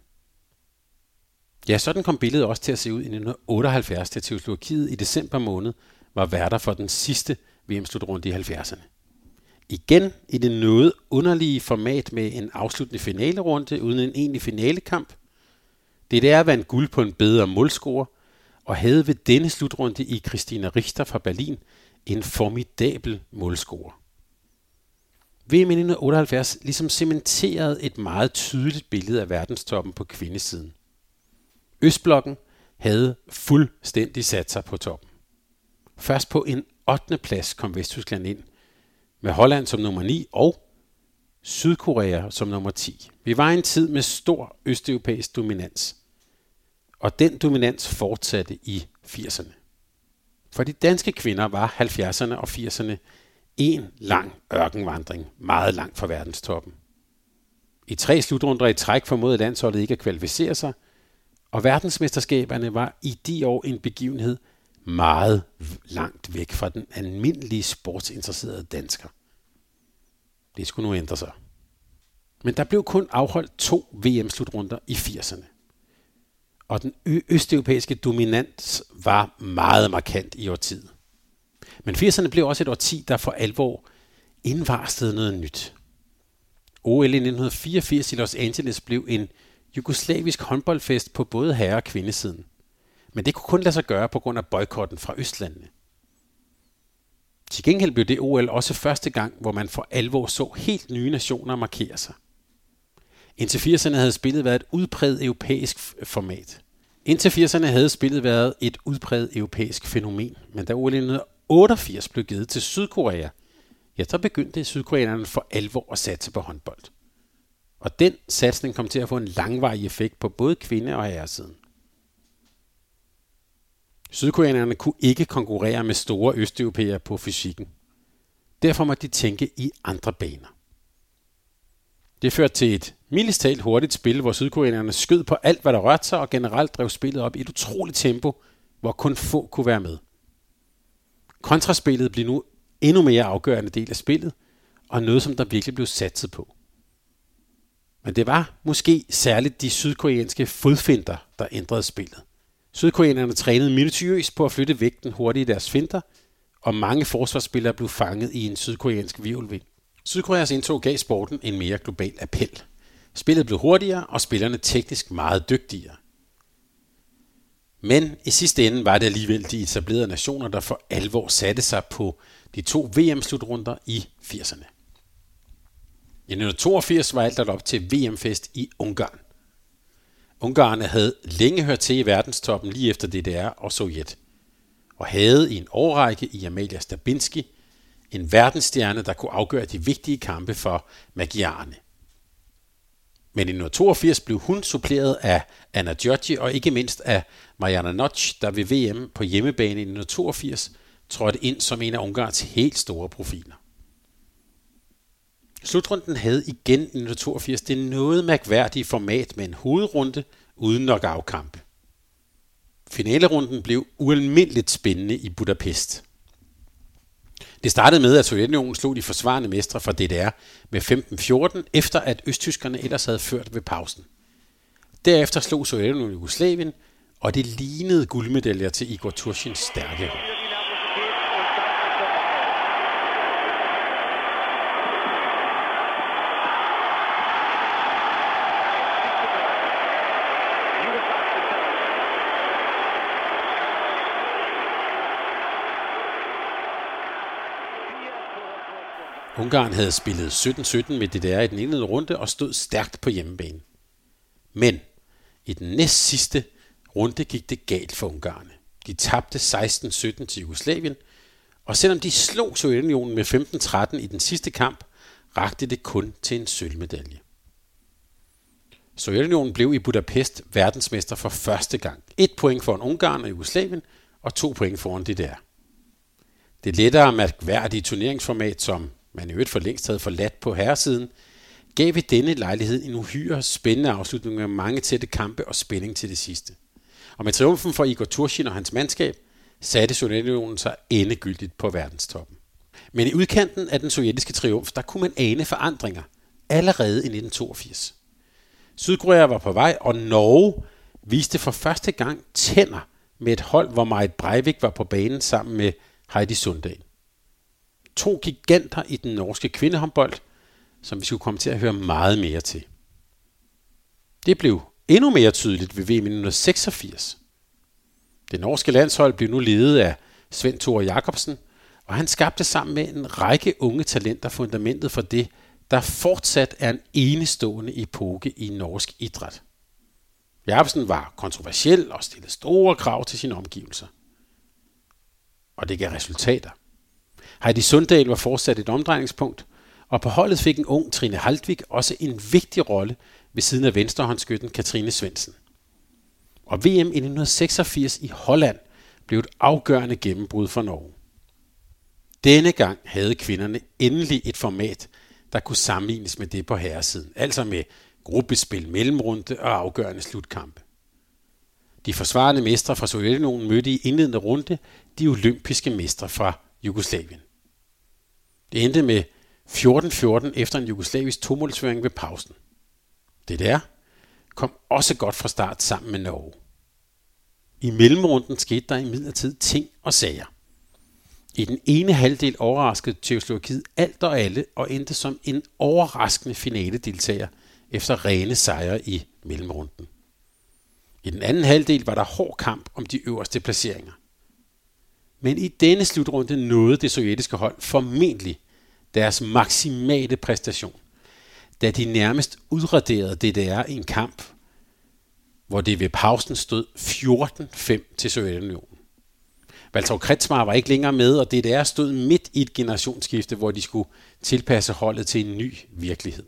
Ja, sådan kom billedet også til at se ud i 1978, da Tjekkoslovakiet i december måned var værter for den sidste VM-slutrunde i 70'erne. Igen i det noget underlige format med en afsluttende finalerunde uden en egentlig finalekamp. Det er vandt guld på en bedre målscore og havde ved denne slutrunde i Christina Richter fra Berlin en formidabel målscore. VM 1978 ligesom cementerede et meget tydeligt billede af verdenstoppen på kvindesiden. Østblokken havde fuldstændig sat sig på toppen. Først på en 8. plads kom Vesttyskland ind, med Holland som nummer 9 og Sydkorea som nummer 10. Vi var i en tid med stor østeuropæisk dominans, og den dominans fortsatte i 80'erne. For de danske kvinder var 70'erne og 80'erne en lang ørkenvandring, meget langt fra verdenstoppen. I tre slutrunder i træk formåede landsholdet ikke at kvalificere sig, og verdensmesterskaberne var i de år en begivenhed meget langt væk fra den almindelige sportsinteresserede dansker. Det skulle nu ændre sig. Men der blev kun afholdt to VM-slutrunder i 80'erne. Og den østeuropæiske dominans var meget markant i årtiet. Men 80'erne blev også et årti, der for alvor indvarslede noget nyt. OL i 1984 i Los Angeles blev en jugoslavisk håndboldfest på både herre- og kvindesiden. Men det kunne kun lade sig gøre på grund af boykotten fra Østlandene. Til gengæld blev det OL også første gang, hvor man for alvor så helt nye nationer markere sig. Indtil 80'erne havde spillet været et udpræget europæisk format. Indtil 80'erne havde spillet været et udpræget europæisk fænomen, men da OL 1988 blev givet til Sydkorea, ja, så begyndte sydkoreanerne for alvor at satse på håndbold. Og den satsning kom til at få en langvarig effekt på både kvinde- og herresiden. Sydkoreanerne kunne ikke konkurrere med store østeuropæere på fysikken. Derfor måtte de tænke i andre baner. Det førte til et mildestalt hurtigt spil, hvor sydkoreanerne skød på alt, hvad der rørte sig, og generelt drev spillet op i et utroligt tempo, hvor kun få kunne være med. Kontraspillet blev nu endnu mere afgørende del af spillet, og noget, som der virkelig blev satset på. Men det var måske særligt de sydkoreanske fodfinder, der ændrede spillet. Sydkoreanerne trænede minutiøst på at flytte vægten hurtigt i deres finter, og mange forsvarsspillere blev fanget i en sydkoreansk virvelvind. Sydkoreas indtog gav sporten en mere global appel. Spillet blev hurtigere, og spillerne teknisk meget dygtigere. Men i sidste ende var det alligevel de etablerede nationer, der for alvor satte sig på de to VM-slutrunder i 80'erne. I 1982 var alt op til VM-fest i Ungarn. Ungarerne havde længe hørt til i verdenstoppen lige efter DDR og Sovjet, og havde i en årrække i Amalia Stabinski en verdensstjerne, der kunne afgøre de vigtige kampe for magiarerne. Men i 1982 blev hun suppleret af Anna Giorgi og ikke mindst af Mariana Notch, der ved VM på hjemmebane i 1982 trådte ind som en af Ungarns helt store profiler. Slutrunden havde igen i 1982 det noget mærkværdige format med en hovedrunde uden nok afkampe. Finalerunden blev ualmindeligt spændende i Budapest. Det startede med, at Sovjetunionen slog de forsvarende mestre fra DDR med 15-14, efter at østtyskerne ellers havde ført ved pausen. Derefter slog Sovjetunionen Jugoslavien, og det lignede guldmedaljer til Igor Turchins stærke hold. Ungarn havde spillet 17-17 med DDR i den indledende runde og stod stærkt på hjemmebane. Men i den næst sidste runde gik det galt for Ungarne. De tabte 16-17 til Jugoslavien, og selvom de slog Sovjetunionen med 15-13 i den sidste kamp, rakte det kun til en sølvmedalje. Sovjetunionen blev i Budapest verdensmester for første gang. Et point foran Ungarn og Jugoslavien, og to point foran DDR. Det lettere mærkværdige turneringsformat, som man i øvrigt for længst havde forladt på herresiden, gav ved denne lejlighed en uhyre spændende afslutning med mange tætte kampe og spænding til det sidste. Og med triumfen for Igor Turchin og hans mandskab, satte Sovjetunionen sig endegyldigt på verdenstoppen. Men i udkanten af den sovjetiske triumf, der kunne man ane forandringer allerede i 1982. Sydkorea var på vej, og Norge viste for første gang tænder med et hold, hvor Marit Breivik var på banen sammen med Heidi Sundahl to giganter i den norske kvindehåndbold, som vi skulle komme til at høre meget mere til. Det blev endnu mere tydeligt ved VM 1986. Det norske landshold blev nu ledet af Svend Thor Jacobsen, og han skabte sammen med en række unge talenter fundamentet for det, der fortsat er en enestående epoke i norsk idræt. Jacobsen var kontroversiel og stillede store krav til sine omgivelser. Og det gav resultater. Heidi Sundal var fortsat et omdrejningspunkt, og på holdet fik en ung Trine Haltvik også en vigtig rolle ved siden af venstrehåndskytten Katrine Svensen. Og VM i 1986 i Holland blev et afgørende gennembrud for Norge. Denne gang havde kvinderne endelig et format, der kunne sammenlignes med det på herresiden, altså med gruppespil, mellemrunde og afgørende slutkampe. De forsvarende mestre fra Sovjetunionen mødte i indledende runde de olympiske mestre fra Jugoslavien. Det endte med 14-14 efter en jugoslavisk tomålsføring ved pausen. Det der kom også godt fra start sammen med Norge. I mellemrunden skete der imidlertid ting og sager. I den ene halvdel overraskede Tjekoslovakiet alt og alle og endte som en overraskende finale deltager efter rene sejre i mellemrunden. I den anden halvdel var der hård kamp om de øverste placeringer. Men i denne slutrunde nåede det sovjetiske hold formentlig deres maksimale præstation, da de nærmest udraderede DDR i en kamp, hvor det ved pausen stod 14-5 til Sovjetunionen. Valtor Kretsmar var ikke længere med, og DDR stod midt i et generationsskifte, hvor de skulle tilpasse holdet til en ny virkelighed.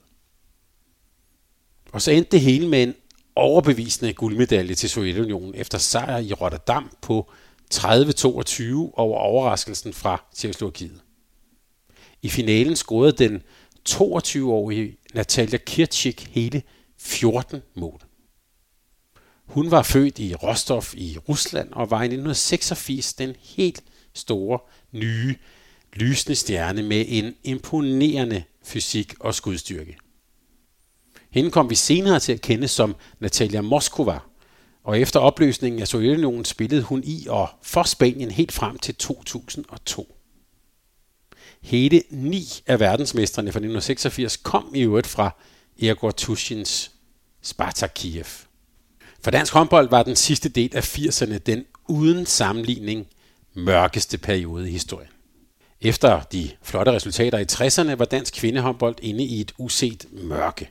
Og så endte det hele med en overbevisende guldmedalje til Sovjetunionen efter sejr i Rotterdam på 30-22 over overraskelsen fra Tjekkoslovakiet. I finalen scorede den 22-årige Natalia Kirchik hele 14 mål. Hun var født i Rostov i Rusland og var i 1986 den helt store, nye, lysende stjerne med en imponerende fysik og skudstyrke. Hende kom vi senere til at kende som Natalia Moskova, og efter opløsningen af Sovjetunionen spillede hun i og for Spanien helt frem til 2002. Hele ni af verdensmestrene fra 1986 kom i øvrigt fra Igor Tushins Spartak Kiev. For dansk håndbold var den sidste del af 80'erne den uden sammenligning mørkeste periode i historien. Efter de flotte resultater i 60'erne var dansk kvindehåndbold inde i et uset mørke.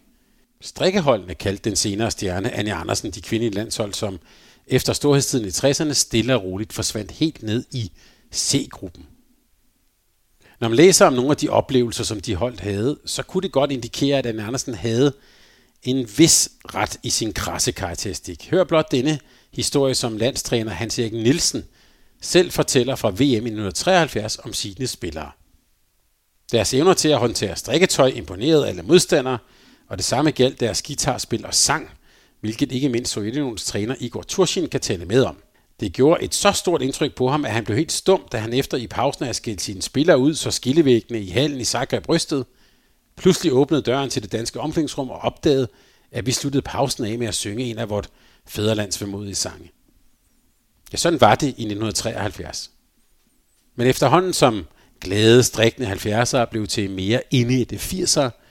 Strikkeholdene kaldte den senere stjerne Anne Andersen de kvindelige landshold, som efter storhedstiden i 60'erne stille og roligt forsvandt helt ned i C-gruppen. Når man læser om nogle af de oplevelser, som de holdt havde, så kunne det godt indikere, at Anne Andersen havde en vis ret i sin krasse karakteristik. Hør blot denne historie, som landstræner Hans-Erik Nielsen selv fortæller fra VM i 1973 om sine spillere. Deres evner til at håndtere strikketøj imponerede alle modstandere, og det samme galt deres guitarspil og sang, hvilket ikke mindst Sovjetunionens træner Igor Turshin kan tale med om. Det gjorde et så stort indtryk på ham, at han blev helt stum, da han efter i pausen havde skilt sine spillere ud, så skillevæggene i hallen i Zagreb brystet. Pludselig åbnede døren til det danske omklædningsrum og opdagede, at vi sluttede pausen af med at synge en af vort fædrelands vemodige sange. Ja, sådan var det i 1973. Men efterhånden som glade, strikkende 70'ere blev til mere inde i det 80'ere,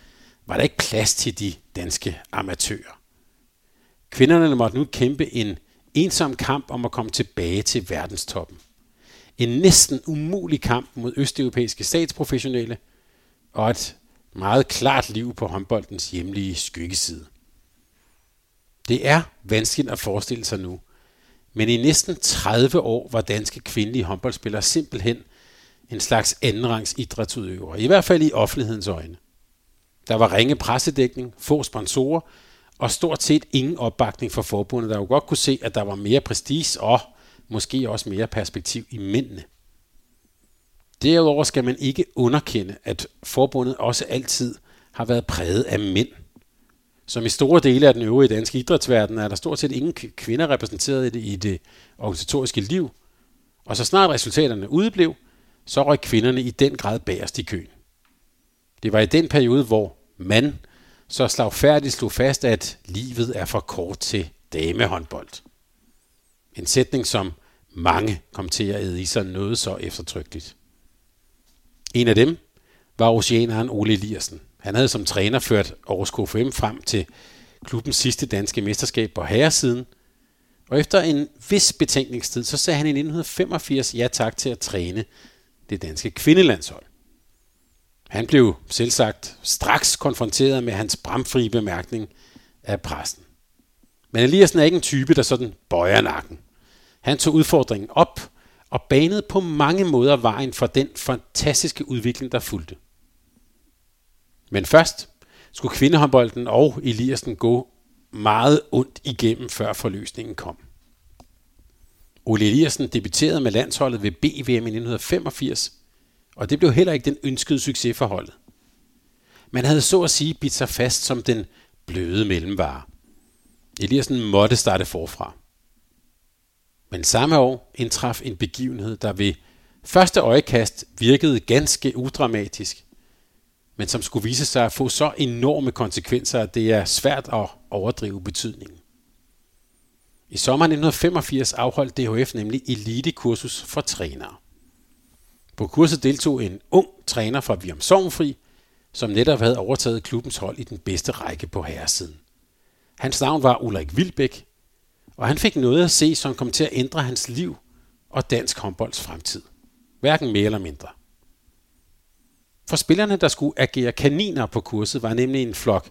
var der ikke plads til de danske amatører. Kvinderne måtte nu kæmpe en ensom kamp om at komme tilbage til verdenstoppen. En næsten umulig kamp mod østeuropæiske statsprofessionelle, og et meget klart liv på håndboldens hjemlige skyggeside. Det er vanskeligt at forestille sig nu, men i næsten 30 år var danske kvindelige håndboldspillere simpelthen en slags andenrangs idrætsudøvere, i hvert fald i offentlighedens øjne. Der var ringe pressedækning, få sponsorer og stort set ingen opbakning fra forbundet, der jo godt kunne se, at der var mere prestige og måske også mere perspektiv i mændene. Derudover skal man ikke underkende, at forbundet også altid har været præget af mænd. Som i store dele af den øvrige danske idrætsverden er der stort set ingen kvinder repræsenteret i det, i det organisatoriske liv. Og så snart resultaterne udeblev, så røg kvinderne i den grad bagerst i køen. Det var i den periode, hvor man så slagfærdigt slog fast, at livet er for kort til damehåndbold. En sætning, som mange kom til at æde i sig noget så eftertrykkeligt. En af dem var oceaneren Ole Eliassen. Han havde som træner ført Aarhus KFM frem til klubbens sidste danske mesterskab på herresiden, og efter en vis betænkningstid, så sagde han i 1985 ja tak til at træne det danske kvindelandshold. Han blev selvsagt straks konfronteret med hans bramfri bemærkning af præsten. Men Eliassen er ikke en type, der sådan bøjer nakken. Han tog udfordringen op og banede på mange måder vejen for den fantastiske udvikling, der fulgte. Men først skulle kvindehåndbolden og Eliassen gå meget ondt igennem, før forløsningen kom. Ole Eliassen debuterede med landsholdet ved BVM i 1985, og det blev heller ikke den ønskede succes for holdet. Man havde så at sige bidt sig fast som den bløde mellemvare. Eliassen måtte starte forfra. Men samme år indtraf en begivenhed, der ved første øjekast virkede ganske udramatisk, men som skulle vise sig at få så enorme konsekvenser, at det er svært at overdrive betydningen. I sommeren 1985 afholdt DHF nemlig elitekursus for trænere. På kurset deltog en ung træner fra Virum Sovnfri, som netop havde overtaget klubbens hold i den bedste række på herresiden. Hans navn var Ulrik Vilbæk, og han fik noget at se, som kom til at ændre hans liv og dansk håndbolds fremtid. Hverken mere eller mindre. For spillerne, der skulle agere kaniner på kurset, var nemlig en flok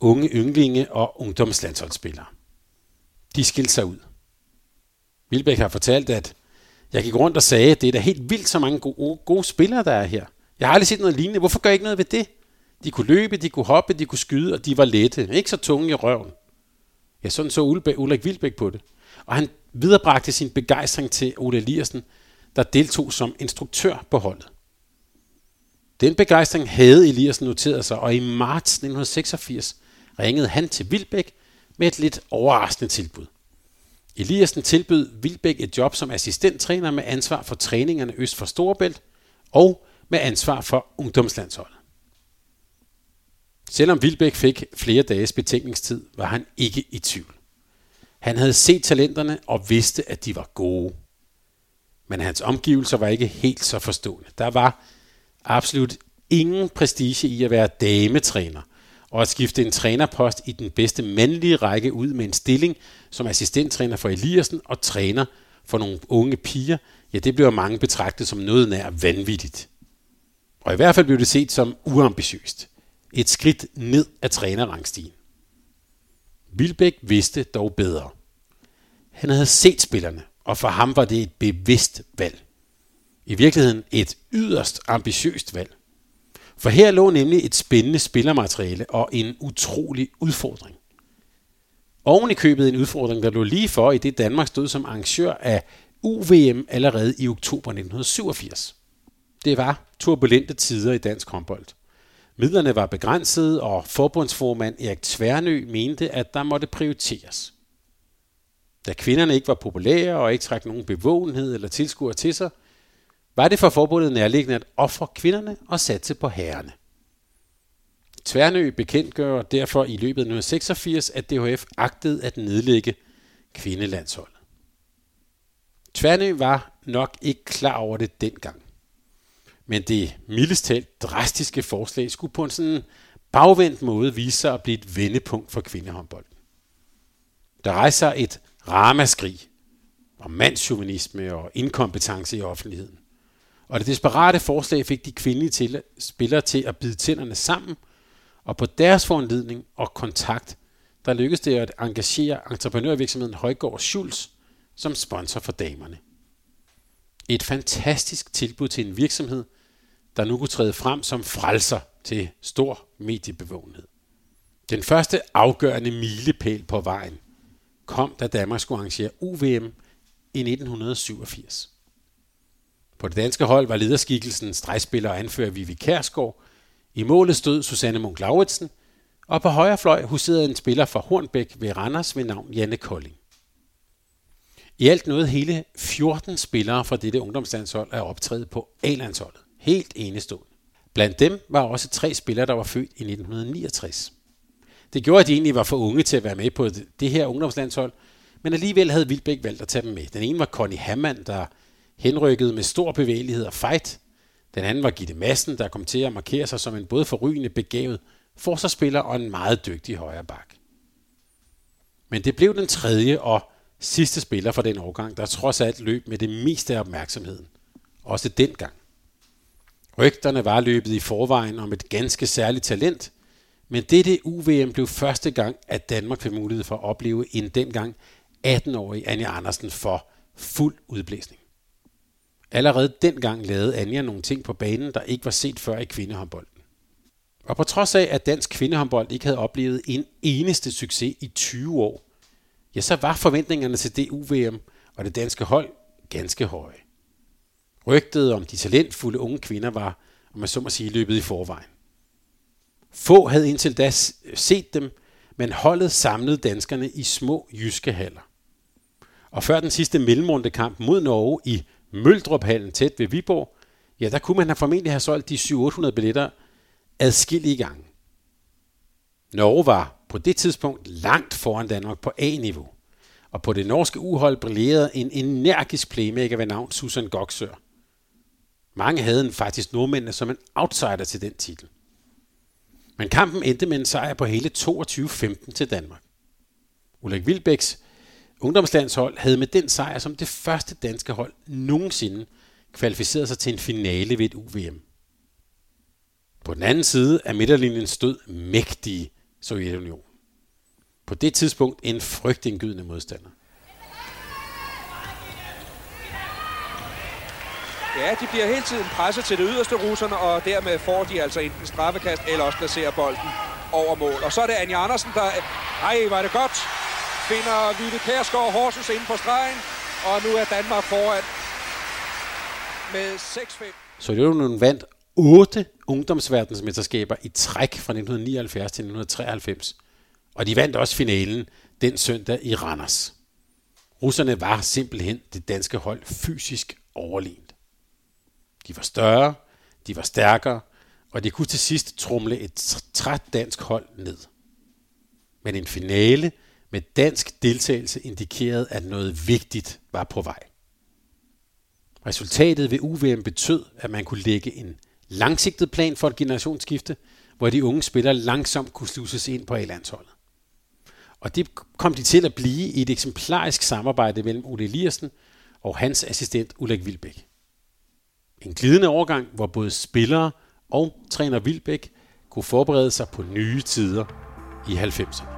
unge ynglinge og ungdomslandsholdsspillere. de skilte sig ud. Vilbæk har fortalt, at jeg gik rundt og sagde, at det er da helt vildt, så mange gode, gode spillere, der er her. Jeg har aldrig set noget lignende. Hvorfor gør jeg ikke noget ved det? De kunne løbe, de kunne hoppe, de kunne skyde, og de var lette. Ikke så tunge i røven. Ja, sådan så Ulrik Vilbæk på det. Og han viderebragte sin begejstring til Ole Eliassen, der deltog som instruktør på holdet. Den begejstring havde Eliassen noteret sig, og i marts 1986 ringede han til Vilbæk med et lidt overraskende tilbud. Eliassen tilbød Vilbæk et job som assistenttræner med ansvar for træningerne øst for Storebælt og med ansvar for ungdomslandsholdet. Selvom Vilbæk fik flere dages betænkningstid, var han ikke i tvivl. Han havde set talenterne og vidste, at de var gode. Men hans omgivelser var ikke helt så forstående. Der var absolut ingen prestige i at være dametræner, og at skifte en trænerpost i den bedste mandlige række ud med en stilling som assistenttræner for Eliassen og træner for nogle unge piger, ja, det blev mange betragtet som noget nær vanvittigt. Og i hvert fald blev det set som uambitiøst. Et skridt ned af trænerrangstigen. Vilbæk vidste dog bedre. Han havde set spillerne, og for ham var det et bevidst valg. I virkeligheden et yderst ambitiøst valg. For her lå nemlig et spændende spillermateriale og en utrolig udfordring. Oven i købet en udfordring, der lå lige for, i det Danmark stod som arrangør af UVM allerede i oktober 1987. Det var turbulente tider i dansk håndbold. Midlerne var begrænsede, og forbundsformand Erik Tvernø mente, at der måtte prioriteres. Da kvinderne ikke var populære og ikke trak nogen bevågenhed eller tilskuere til sig, var det for forbundet nærliggende at ofre kvinderne og satse på herrene. Tværnø bekendtgør derfor i løbet af 1986, at DHF agtede at nedlægge kvindelandsholdet. Tværnø var nok ikke klar over det dengang. Men det mildest talt drastiske forslag skulle på en sådan bagvendt måde vise sig at blive et vendepunkt for kvindehåndbold. Der rejser et ramaskrig om mandsjuvenisme og inkompetence i offentligheden. Og det desperate forslag fik de kvindelige til, spillere til at bide tænderne sammen, og på deres foranledning og kontakt, der lykkedes det at engagere entreprenørvirksomheden Højgaard Schulz som sponsor for damerne. Et fantastisk tilbud til en virksomhed, der nu kunne træde frem som frelser til stor mediebevågenhed. Den første afgørende milepæl på vejen kom, da Danmark skulle arrangere UVM i 1987. På det danske hold var lederskikkelsen stregspiller og anfører Vivi Kærsgaard. I målet stod Susanne Munk Lauritsen, og på højre fløj huserede en spiller fra Hornbæk ved Randers ved navn Janne Kolding. I alt nåede hele 14 spillere fra dette ungdomslandshold at optræde på A-landsholdet. Helt enestående. Blandt dem var også tre spillere, der var født i 1969. Det gjorde, at de egentlig var for unge til at være med på det her ungdomslandshold, men alligevel havde Vildbæk valgt at tage dem med. Den ene var Connie Hammann, der henrykkede med stor bevægelighed og fight. Den anden var Gitte Madsen, der kom til at markere sig som en både forrygende begavet forsvarsspiller og en meget dygtig højre bak. Men det blev den tredje og sidste spiller for den årgang, der trods alt løb med det meste af opmærksomheden. Også dengang. Rygterne var løbet i forvejen om et ganske særligt talent, men dette UVM blev første gang, at Danmark fik mulighed for at opleve en dengang 18-årig Anja Andersen for fuld udblæsning. Allerede dengang lavede Anja nogle ting på banen, der ikke var set før i kvindehåndbolden. Og på trods af, at dansk kvindehåndbold ikke havde oplevet en eneste succes i 20 år, ja, så var forventningerne til det UVM og det danske hold ganske høje. Rygtet om de talentfulde unge kvinder var, om man så må sige, løbet i forvejen. Få havde indtil da set dem, men holdet samlede danskerne i små jyske haller. Og før den sidste mellemrundekamp mod Norge i Møldruphallen tæt ved Viborg, ja, der kunne man have formentlig have solgt de 700-800 billetter adskillige gange. Norge var på det tidspunkt langt foran Danmark på A-niveau, og på det norske uhold brillerede en energisk playmaker ved navn Susan Goksør. Mange havde faktisk nordmændene som en outsider til den titel. Men kampen endte med en sejr på hele 22-15 til Danmark. Ulrik Vilbæks ungdomslandshold havde med den sejr som det første danske hold nogensinde kvalificeret sig til en finale ved et UVM. På den anden side af midterlinjen stod mægtige Sovjetunionen. På det tidspunkt en frygtindgydende modstander. Ja, de bliver hele tiden presset til det yderste russerne, og dermed får de altså enten straffekast eller også placerer bolden over mål. Og så er det Anja Andersen, der... Ej, var det godt. Finder Vitte Kærsgaard Horsens ind på stregen, og nu er Danmark foran med 6-5. Så det vandt otte ungdomsverdensmesterskaber i træk fra 1979 til 1993. Og de vandt også finalen den søndag i Randers. Russerne var simpelthen det danske hold fysisk overlegent. De var større, de var stærkere, og de kunne til sidst trumle et træt dansk hold ned. Men en finale med dansk deltagelse indikerede, at noget vigtigt var på vej. Resultatet ved UVM betød, at man kunne lægge en langsigtet plan for et generationsskifte, hvor de unge spillere langsomt kunne sluses ind på A-landsholdet. Og det kom de til at blive i et eksemplarisk samarbejde mellem Ole Eliassen og hans assistent Ulrik Vilbæk. En glidende overgang, hvor både spillere og træner Vilbæk kunne forberede sig på nye tider i 90'erne.